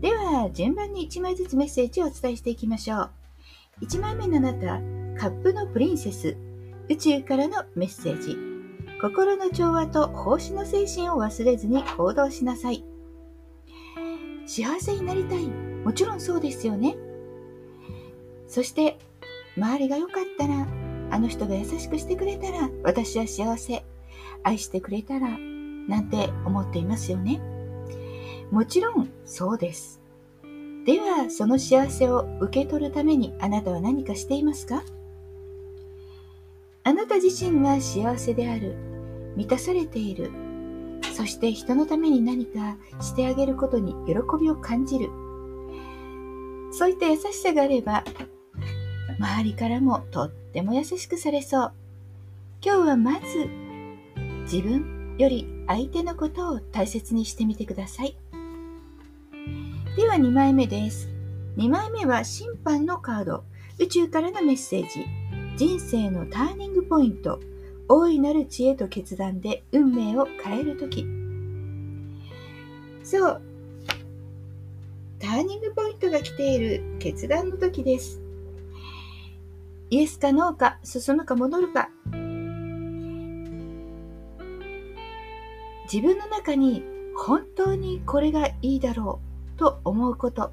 では、順番に1枚ずつメッセージをお伝えしていきましょう。1枚目のあなた、カップのプリンセス、宇宙からのメッセージ。心の調和と奉仕の精神を忘れずに行動しなさい。幸せになりたい。もちろんそうですよね。そして、周りが良かったら、あの人が優しくしてくれたら、私は幸せ。愛してくれたら、なんて思っていますよね。もちろんそうです。では、その幸せを受け取るためにあなたは何かしていますか？あなた自身が幸せである、満たされている、そして人のために何かしてあげることに喜びを感じる。そういった優しさがあれば、周りからもとっても優しくされそう。今日はまず自分より相手のことを大切にしてみてください。では2枚目です。2枚目は審判のカード。宇宙からのメッセージ。人生のターニングポイント。大いなる知恵と決断で運命を変えるとき。そう。ターニングポイントが来ている決断の時です。イエスかノーか、進むか戻るか。自分の中に本当にこれがいいだろうと思うこと。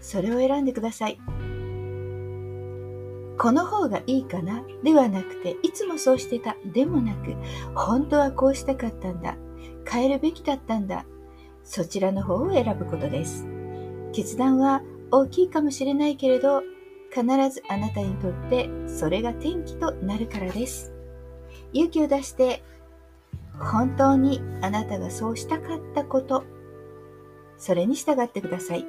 それを選んでください。この方がいいかな？ではなくて、いつもそうしてたでもなく、本当はこうしたかったんだ。変えるべきだったんだ。そちらの方を選ぶことです。決断は大きいかもしれないけれど、必ずあなたにとってそれが転機となるからです。勇気を出して、本当にあなたがそうしたかったことそれに従ってください。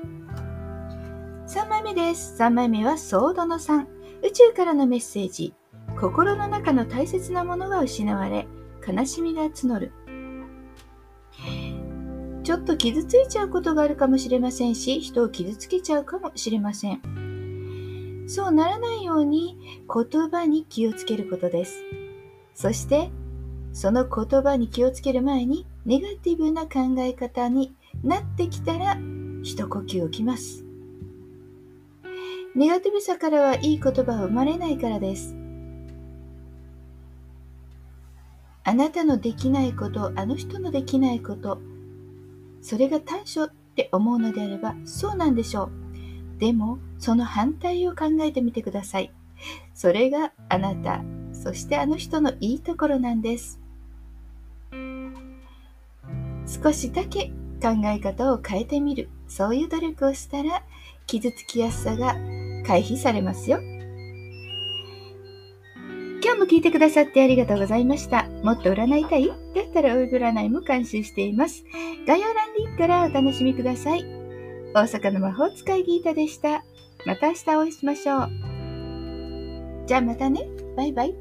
3枚目です。3枚目はソードの3。宇宙からのメッセージ。心の中の大切なものが失われ、悲しみが募る。ちょっと傷ついちゃうことがあるかもしれませんし、人を傷つけちゃうかもしれません。そうならないように言葉に気をつけることです。そして、その言葉に気をつける前に、ネガティブな考え方になってきたら一呼吸置きます。ネガティブさからはいい言葉は生まれないからです。あなたのできないこと、あの人のできないこと、それが短所って思うのであれば、そうなんでしょう。でも、その反対を考えてみてください。それがあなた、そしてあの人のいいところなんです。少しだけ考え方を変えてみるそういう努力をしたら傷つきやすさが回避されますよ今日も聞いてくださってありがとうございました。もっと占いたい？だったらおい占いも監修しています。概要欄リンクからお楽しみください。大阪の魔法使いギータでした。また明日お会いしましょう。じゃあまたね。バイバイ。